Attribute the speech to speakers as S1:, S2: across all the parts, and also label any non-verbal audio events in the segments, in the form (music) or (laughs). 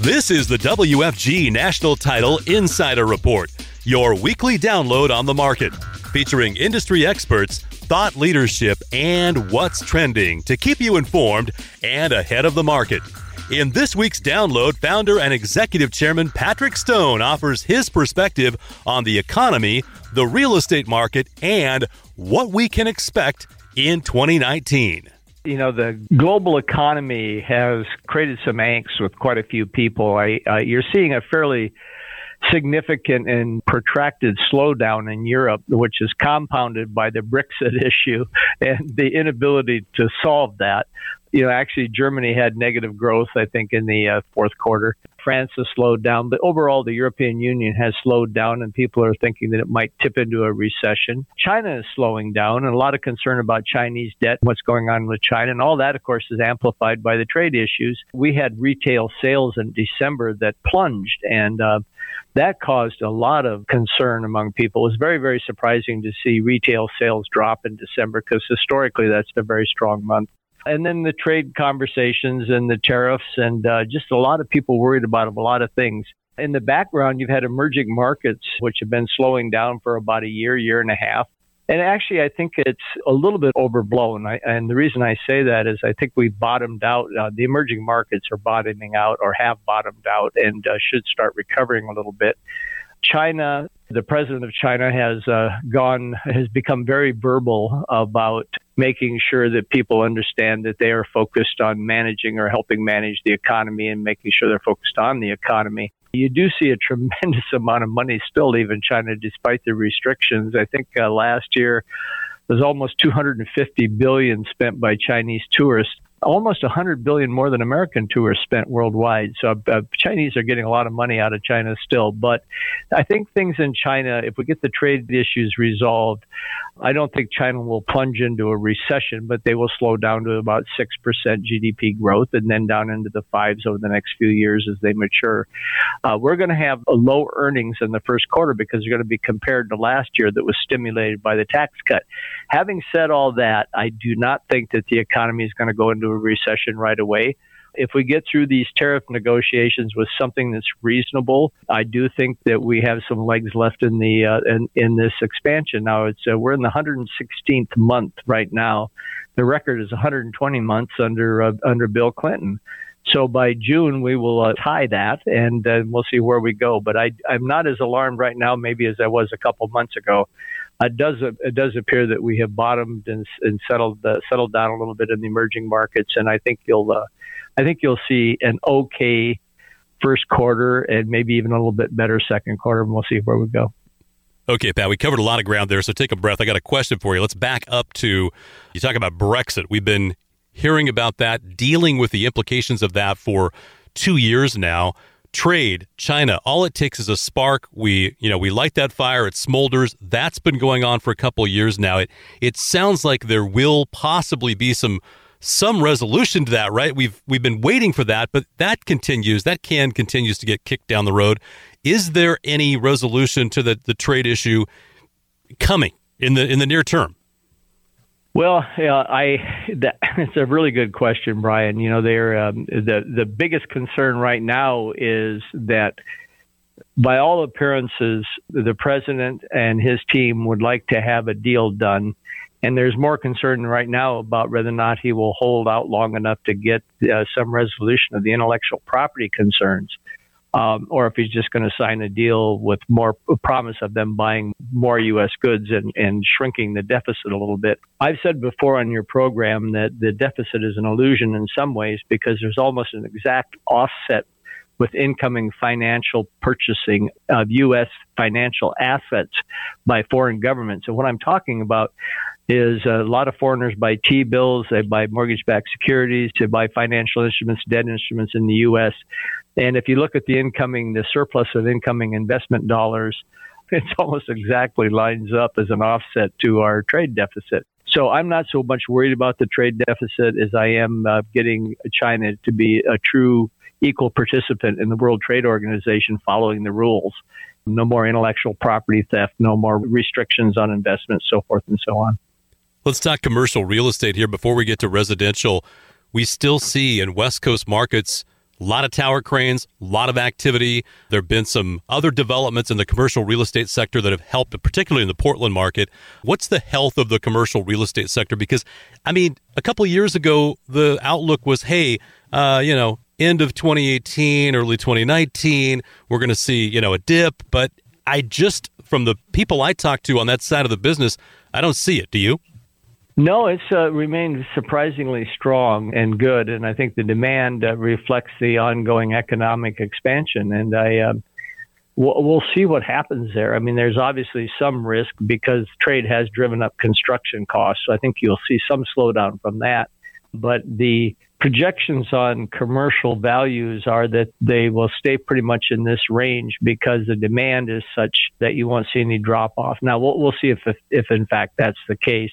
S1: This is the WFG National Title Insider Report, your weekly download on the market, featuring industry experts, thought leadership, and what's trending to keep you informed and ahead of the market. In this week's download, founder and executive chairman Patrick Stone offers his perspective on the economy, the real estate market, and what we can expect in 2019
S2: you know the global economy has created some angst with quite a few people. I, uh, you're seeing a fairly significant and protracted slowdown in Europe, which is compounded by the Brexit (laughs) issue and the inability to solve that you know, actually Germany had negative growth, I think, in the uh, fourth quarter. France has slowed down, but overall the European Union has slowed down, and people are thinking that it might tip into a recession. China is slowing down, and a lot of concern about Chinese debt, what's going on with China, and all that, of course, is amplified by the trade issues. We had retail sales in December that plunged, and uh, that caused a lot of concern among people. It was very, very surprising to see retail sales drop in December because historically that's a very strong month and then the trade conversations and the tariffs, and uh, just a lot of people worried about a lot of things. In the background, you've had emerging markets, which have been slowing down for about a year, year and a half. And actually, I think it's a little bit overblown. I, and the reason I say that is I think we've bottomed out. Uh, the emerging markets are bottoming out or have bottomed out and uh, should start recovering a little bit. China, the president of China has uh, gone, has become very verbal about making sure that people understand that they are focused on managing or helping manage the economy and making sure they're focused on the economy. You do see a (laughs) tremendous amount of money still leaving China despite the restrictions. I think uh, last year, there's almost 250 billion spent by Chinese tourists almost 100 billion more than American tourists spent worldwide. So uh, Chinese are getting a lot of money out of China still. But I think things in China, if we get the trade issues resolved, I don't think China will plunge into a recession, but they will slow down to about 6% GDP growth and then down into the fives over the next few years as they mature. Uh, we're going to have low earnings in the first quarter because they're going to be compared to last year that was stimulated by the tax cut. Having said all that, I do not think that the economy is going to go into a recession right away if we get through these tariff negotiations with something that's reasonable, I do think that we have some legs left in the uh, in, in this expansion. Now it's uh, we're in the 116th month right now. The record is 120 months under uh, under Bill Clinton. So by June we will uh, tie that, and uh, we'll see where we go. But I, I'm not as alarmed right now, maybe as I was a couple months ago. It does it does appear that we have bottomed and, and settled uh, settled down a little bit in the emerging markets, and I think you'll uh, I think you'll see an okay first quarter and maybe even a little bit better second quarter, and we'll see where we go.
S1: Okay, Pat, we covered a lot of ground there, so take a breath. I got a question for you. Let's back up to you talk about Brexit. We've been hearing about that, dealing with the implications of that for two years now. Trade, China, all it takes is a spark. We, you know, we light that fire, it smolders. That's been going on for a couple years now. It it sounds like there will possibly be some some resolution to that, right? We've we've been waiting for that, but that continues. That can continues to get kicked down the road. Is there any resolution to the, the trade issue coming in the in the near term?
S2: Well, I that, (laughs) it's a really good question, Brian. You know, they're um, the the biggest concern right now is that by all appearances, the president and his team would like to have a deal done and there's more concern right now about whether or not he will hold out long enough to get uh, some resolution of the intellectual property concerns, um, or if he's just going to sign a deal with more promise of them buying more U.S. goods and, and shrinking the deficit a little bit. I've said before on your program that the deficit is an illusion in some ways because there's almost an exact offset with incoming financial purchasing of U.S. financial assets by foreign governments. And what I'm talking about is a lot of foreigners buy T bills, they buy mortgage backed securities, they buy financial instruments, debt instruments in the U.S. And if you look at the incoming, the surplus of incoming investment dollars, (laughs) it's almost exactly lines up as an offset to our trade deficit. So I'm not so much worried about the trade deficit as I am uh, getting China to be a true equal participant in the World Trade Organization following the rules. No more intellectual property theft, no more restrictions on investment, so forth and so on.
S1: Let's talk commercial real estate here before we get to residential. We still see in West Coast markets A lot of tower cranes, a lot of activity. There have been some other developments in the commercial real estate sector that have helped, particularly in the Portland market. What's the health of the commercial real estate sector? Because, I mean, a couple years ago, the outlook was, hey, uh, you know, end of 2018, early 2019, we're going to see, you know, a dip. But I just, from the people I talk to on that side of the business, I don't see it. Do you?
S2: No, it's uh, remained surprisingly strong and good, and I think the demand uh, reflects the ongoing economic expansion. And I, uh, we'll, we'll see what happens there. I mean, there's obviously some risk because trade has driven up construction costs, so I think you'll see some slowdown from that. But the projections on commercial values are that they will stay pretty much in this range because the demand is such that you won't see any drop off. Now we'll, we'll see if, if, if in fact that's the case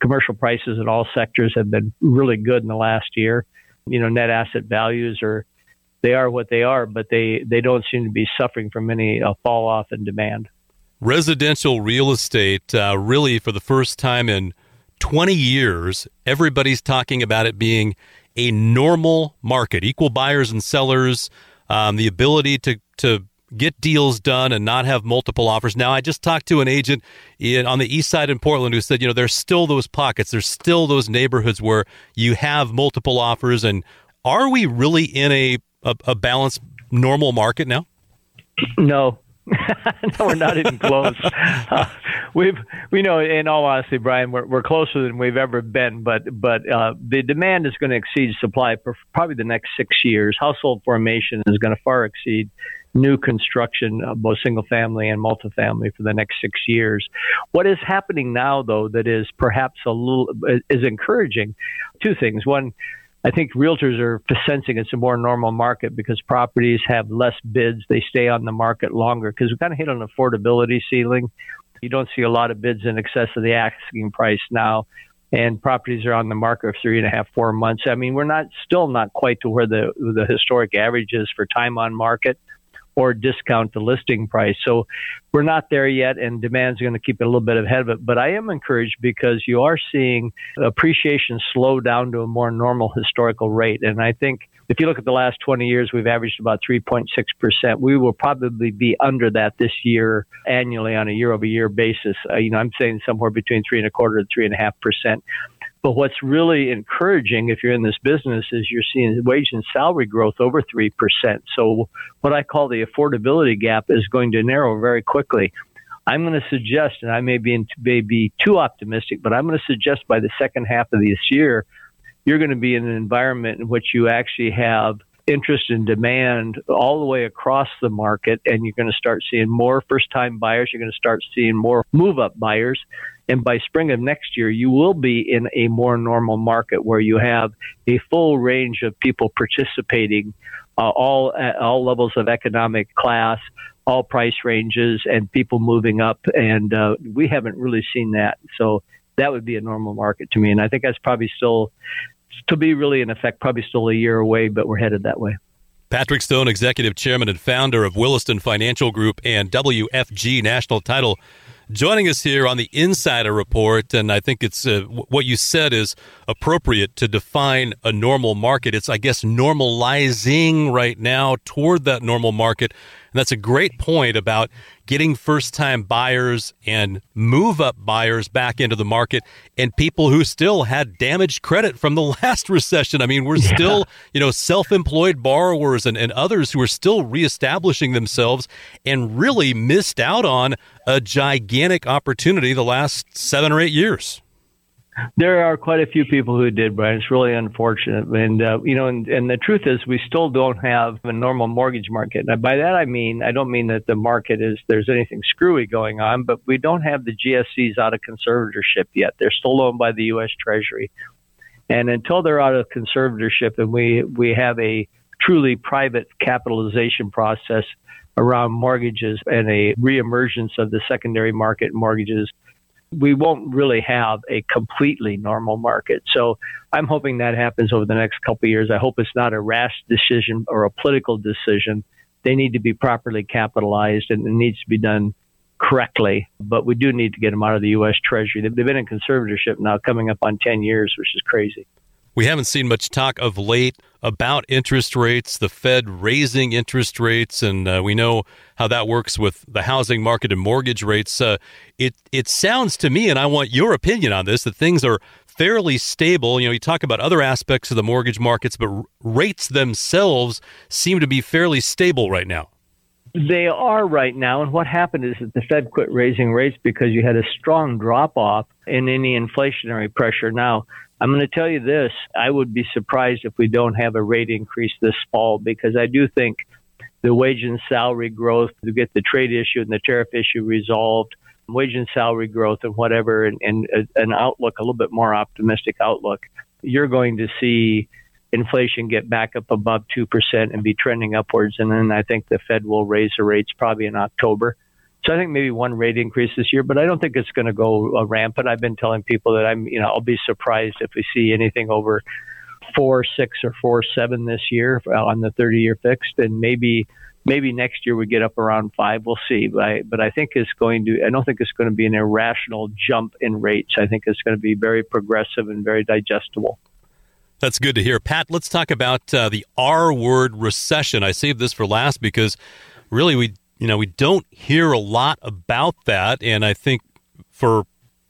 S2: commercial prices in all sectors have been really good in the last year. You know, net asset values are they are what they are, but they they don't seem to be suffering from any uh, fall off in demand.
S1: Residential real estate, uh, really, for the first time in 20 years, everybody's talking about it being a normal market, equal buyers and sellers, um, the ability to to get deals done and not have multiple offers. Now, I just talked to an agent in, on the east side in Portland who said, you know, there's still those pockets, there's still those neighborhoods where you have multiple offers. And are we really in a, a, a balanced, normal market now?
S2: No, (laughs) no, we're not even close. Uh, (laughs) (laughs) we've, we know, in all honesty, Brian, we're, we're closer than we've ever been. But but uh, the demand is going to exceed supply for probably the next six years. Household formation is going to far exceed new construction, both single family and multifamily, for the next six years. What is happening now, though, that is perhaps a little is encouraging. Two things. One I think realtors are sensing it's a more normal market because properties have less bids. They stay on the market longer because we kind of hit an affordability ceiling. You don't see a lot of bids in excess of the asking price now, and properties are on the market for three and a half, four months. I mean, we're not still not quite to where the the historic average is for time on market or discount the listing price. So we're not there yet, and demand's going to keep it a little bit ahead of it. But I am encouraged because you are seeing appreciation slow down to a more normal historical rate. And I think if you look at the last 20 years, we've averaged about 3.6%. We will probably be under that this year annually on a year over year basis. Uh, you know, I'm saying somewhere between three and a quarter to three and a half percent. But what's really encouraging if you're in this business is you're seeing wage and salary growth over 3%. So what I call the affordability gap is going to narrow very quickly. I'm going to suggest, and I may be, in, may be too optimistic, but I'm going to suggest by the second half of this year, you're going to be in an environment in which you actually have interest and demand all the way across the market, and you're going to start seeing more first time buyers. You're going to start seeing more move up buyers. And by spring of next year, you will be in a more normal market where you have a full range of people participating, uh, all at all levels of economic class, all price ranges, and people moving up. And uh, we haven't really seen that. So that would be a normal market to me. And I think that's probably still to be really in effect, probably still a year away, but we're headed that way.
S1: Patrick Stone, Executive Chairman and founder of Williston Financial Group and WFG National Title joining us here on the Insider Report. And I think it's uh, what you said is appropriate to define a normal market. It's, I guess, normalizing right now toward that normal market. And that's a great point about getting first time buyers and move up buyers back into the market and people who still had damaged credit from the (laughs) last recession. I mean, we're yeah. still, you know, self employed borrowers and, and others who are still reestablishing themselves and really missed out on a gigantic opportunity the last seven or eight years.
S2: There are quite a few people who did, Brian. It's really unfortunate, and uh, you know, and, and the truth is, we still don't have a normal mortgage market. And by that, I mean I don't mean that the market is there's anything screwy going on, but we don't have the GSEs out of conservatorship yet. They're still owned by the U.S. Treasury, and until they're out of conservatorship, and we we have a truly private capitalization process around mortgages and a reemergence of the secondary market mortgages we won't really have a completely normal market. So I'm hoping that happens over the next couple of years. I hope it's not a rash decision or a political decision. They need to be properly capitalized and it needs to be done correctly. But we do need to get them out of the U.S. Treasury. They've been in conservatorship now coming up on 10 years, which is crazy.
S1: We haven't seen much talk of late about interest rates, the Fed raising interest rates, and uh, we know how that works with the housing market and mortgage rates. Uh, it it sounds to me, and I want your opinion on this, that things are fairly stable. You know, you talk about other aspects of the mortgage markets, but rates themselves seem to be fairly stable right now.
S2: They are right now. And what happened is that the Fed quit raising rates because you had a strong drop off in any inflationary pressure. Now, I'm going to tell you this I would be surprised if we don't have a rate increase this fall because I do think the wage and salary growth to get the trade issue and the tariff issue resolved, wage and salary growth and whatever, and, and uh, an outlook, a little bit more optimistic outlook, you're going to see inflation get back up above 2% and be trending upwards. And then I think the Fed will raise the rates probably in October. So I think maybe one rate increase this year, but I don't think it's going to go uh, rampant. I've been telling people that I'm, you know, I'll be surprised if we see anything over four six or four seven this year uh, on the 30 year fixed, and maybe maybe next year we get up around five. We'll see, but I, but I think it's going to. I don't think it's going to be an irrational jump in rates. I think it's going to be very progressive and very digestible.
S1: That's good to hear. Pat, let's talk about uh, the R word recession. I saved this for last because really we you know we don't hear a lot about that and I think for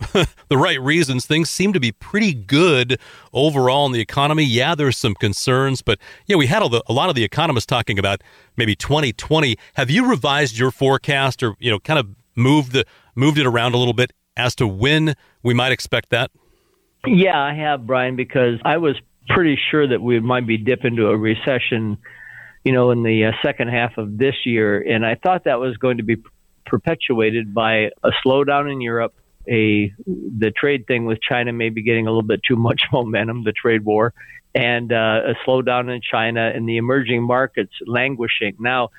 S1: (laughs) the right reasons things seem to be pretty good overall in the economy. Yeah, there's some concerns, but yeah, we had the, a lot of the economists talking about maybe 2020. Have you revised your forecast or you know kind of moved the moved it around a little bit as to when we might expect that?
S2: Yeah, I have, Brian, because I was pretty sure that we might be dip into a recession, you know, in the uh, second half of this year, and I thought that was going to be perpetuated by a slowdown in Europe, a the trade thing with China maybe getting a little bit too much (laughs) momentum, the trade war, and uh, a slowdown in China and the emerging markets languishing. Now,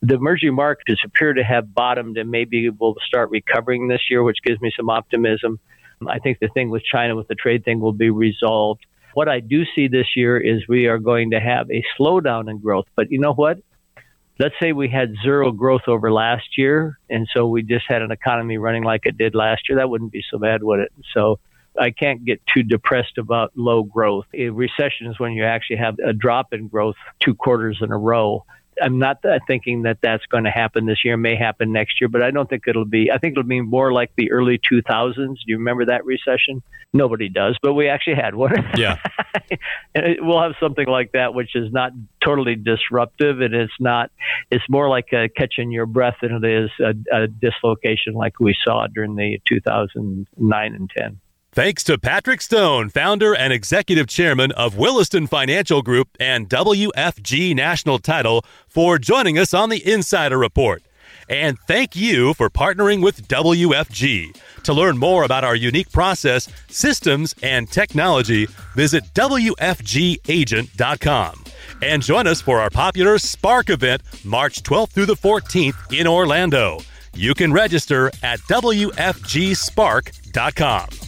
S2: the emerging markets appear to have bottomed and maybe will start recovering this year, which gives me some optimism. I think the thing with China with the trade thing will be resolved. What I do see this year is we are going to have a slowdown in growth. But you know what? Let's say we had zero growth over last year, and so we just had an economy running like it did last year. That wouldn't be so bad, would it? So I can't get too depressed about low growth. A recession is when you actually have a drop in growth two quarters in a row. I'm not thinking that that's going to happen this year. It may happen next year, but I don't think it'll be. I think it'll be more like the early 2000s. Do you remember that recession? Nobody does, but we actually had one.
S1: Yeah, (laughs)
S2: we'll have something like that, which is not totally disruptive, and it's not. It's more like a catching your breath than it is a, a dislocation like we saw during the 2009 and 10.
S1: Thanks to Patrick Stone, founder and executive chairman of Williston Financial Group and WFG National Title, for joining us on the Insider Report. And thank you for partnering with WFG. To learn more about our unique process, systems, and technology, visit WFGagent.com. And join us for our popular Spark event March 12th through the 14th in Orlando. You can register at WFGSpark.com.